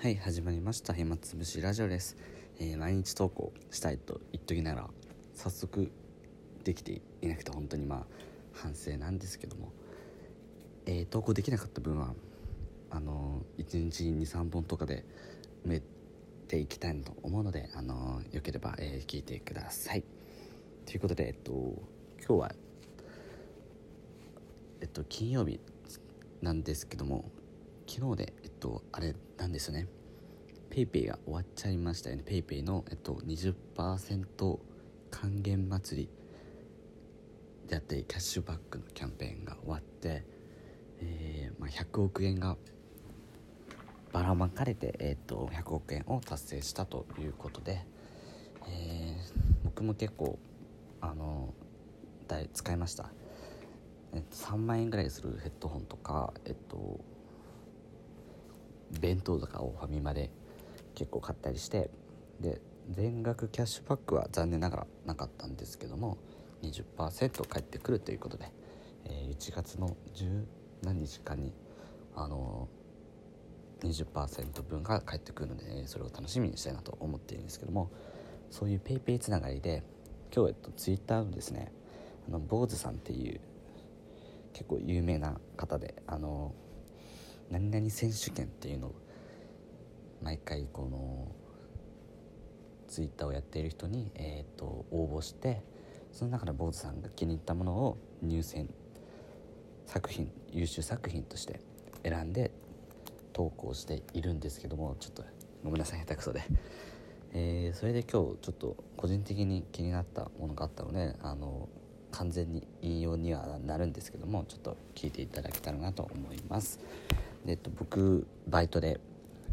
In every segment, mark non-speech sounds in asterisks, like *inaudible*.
はい始まりました。暇つぶしラジオです、えー毎日投稿したいと言っときながら早速できていなくて本当にまあ反省なんですけども、えー投稿できなかった分はあのー、1日23本とかで埋めていきたいと思うのであのよければ、えー聞いてください。ということでえっと今日はえっと金曜日なんですけども昨日でえっとあれなんですよね。ペイペイが終わっちゃいましたよね。ペイペイのえっと20%還元祭りであったりキャッシュバックのキャンペーンが終わって、えーまあ、100億円がばらまかれて、えっと100億円を達成したということで、えー僕も結構あの使いました。えっと、3万円ぐらいするヘッドホンとか、えっと、弁当とかをファミマで結構買ったりしてで全額キャッシュバックは残念ながらなかったんですけども20%返ってくるということで、えー1月の10何日かにあの20%分が返ってくるので、それを楽しみにしたいなと思っているんですけどもそういう PayPay つながりで今日、えっと、Twitter のですねあの坊主さんっていう結構有名な方であの何々選手権っていうのを毎回このツイッターをやっている人に、えー、と応募してその中で坊主さんが気に入ったものを入選作品優秀作品として選んで投稿しているんですけどもちょっとごめんなさい下手くそで、えーそれで今日ちょっと個人的に気になったものがあったのであの完全に引用にはなるんですけどもちょっと聞いていただけたらなと思います、えっと、僕バイトで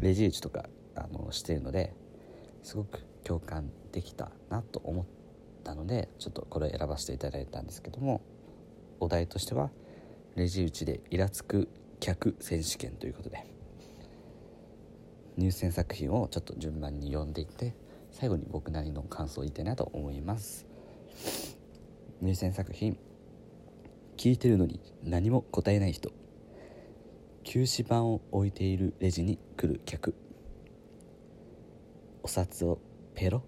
レジ打ちとかあのしてるのですごく共感できたなと思ったのでちょっとこれを選ばせていただいたんですけどもお題としてはレジ打ちでイラつく客選手権ということで入選作品をちょっと順番に読んでいって最後に僕なりの感想を言いたいなと思います。入選作品聞いてるのに何も答えない人。休止板を置いているレジに来る客。お札をペロ。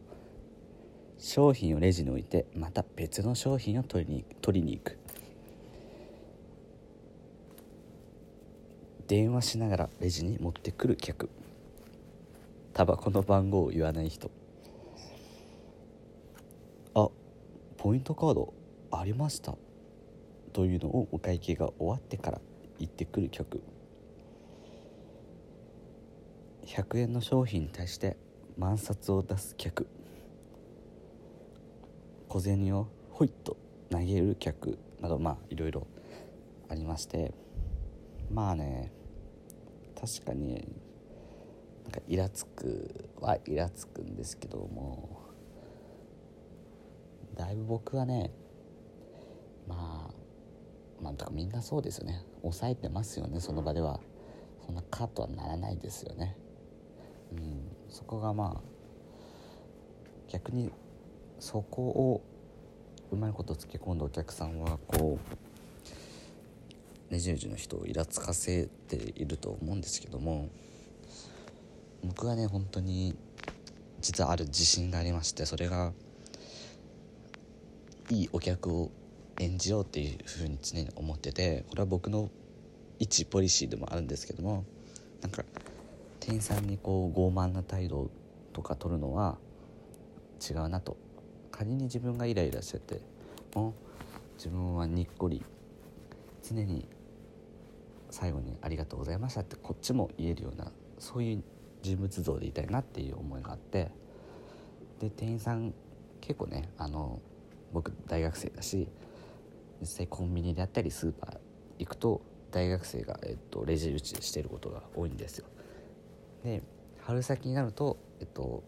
商品をレジに置いてまた別の商品を取りに取りに行く。電話しながらレジに持ってくる客。タバコの番号を言わない人。あポイントカードありました。というのをお会計が終わってから言ってくる客。100円の商品に対して万札を出す客。小銭をほいっと投げる客などまあいろいろありまして。まあね確かになんかイラつくはイラつくんですけども。だいぶ僕はねまあまあだかみんなそうですよね。抑えてますよねその場では。そんなカットはならないですよね。うんそこがまあ逆にそこをうまいことつけ込んだお客さんはこうねじねじの人をイラつかせていると思うんですけども僕はね本当に実はある自信がありましてそれがいいお客を演じようっていうふうに常に思っててこれは僕の一ポリシーでもあるんですけどもなんか店員さんにこう傲慢な態度とか取るのは違うなと。仮に自分がイライラしてても自分はにっこり常に最後に「ありがとうございました」ってこっちも言えるようなそういう人物像でいたいなっていう思いがあって。で店員さん結構ねあの僕大学生だし実際コンビニであったりスーパー行くと大学生が、えっと、レジ打ちしてることが多いんですよ。で春先になると、えっと、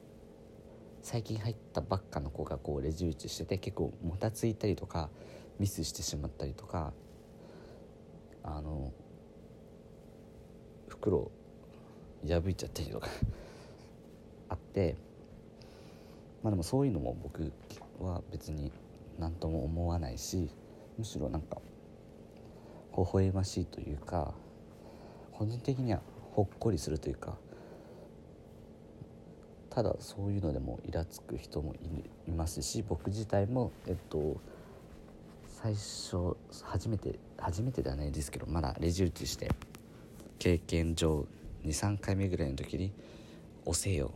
最近入ったばっかの子がこうレジ打ちしてて結構もたついたりとかミスしてしまったりとかあの袋破いちゃったりとか *laughs* あってまあでもそういうのも僕は別に何とも思わないしむしろなんか微笑ましいというか個人的にはほっこりするというかただそういうのでもイラつく人もいますし僕自体もえっと最初初めて初めてではないですけどまだレジ打ちして経験上23回目ぐらいの時に「押せよ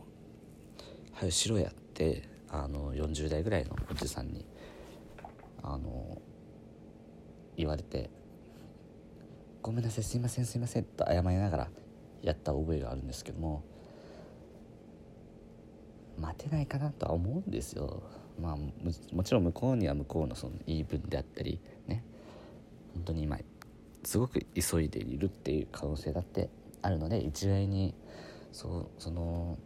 はよしろや」ってあの40代ぐらいのおじさんにあの言われて「ごめんなさいすいませんすいません」と謝りながらやった覚えがあるんですけども待てないかなとは思うんですよ。まあもちろん向こうには向こうのその言い分であったりね本当に今すごく急いでいるっていう可能性だってあるので一概にそうその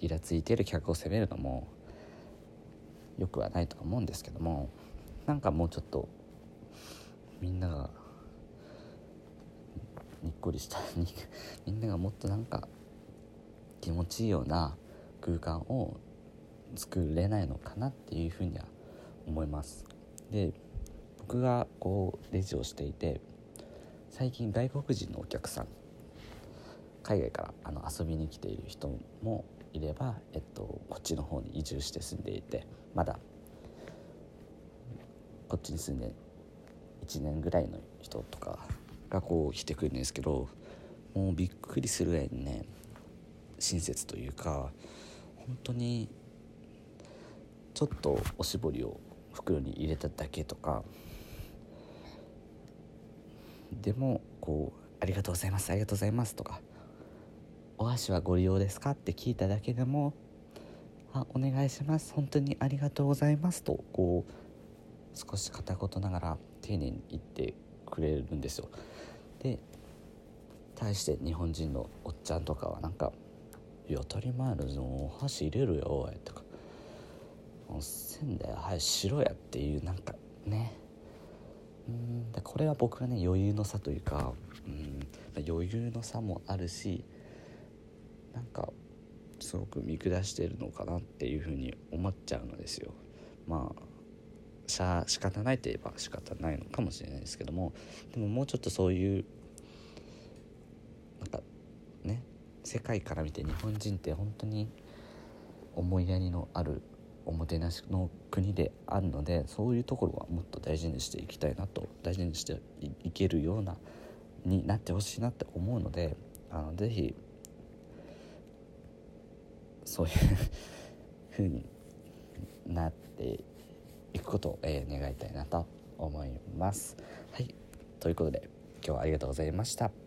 イラついてる客を責めるのもよくはないと思うんですけどもなんかもうちょっとみんながにっこりした *laughs* みんながもっとなんか気持ちいいような空間を作れないのかなっていうふうには思います。で僕がこうレジをしていて最近外国人のお客さん海外からあの遊びに来ている人もいれば、えっと、こっちの方に移住して住んでいてまだこっちに住んで1年ぐらいの人とかがこう来てくるんですけどもうびっくりするぐらいにね親切というか本当にちょっとおしぼりを袋に入れただけとかでもこう「ありがとうございますありがとうございます」とか「お箸はご利用ですか?」って聞いただけでも「あお願いします本当にありがとうございます」とこう少し片言ながら丁寧に言ってくれるんですよで対して日本人のおっちゃんとかはなんか「いや当たり前のお箸入れるよおい」とか「おっせんだよはいしろや」っていうなんかね。うんでこれは僕はね余裕の差というかうん余裕の差もあるしなんかすごく見下してるのかなっていうふうに思っちゃうのですよ。まあしゃ仕方ないといえば仕方ないのかもしれないですけどもでももうちょっとそういうなんかね世界から見て日本人って本当に思いやりのあるおもてなしの国であるのでそういうところはもっと大事にしていきたいなと大事にしていけるようなになってほしいなって思うのであのぜひそういう風になっていくことを、えー、願いたいなと思います。はいということで今日はありがとうございました。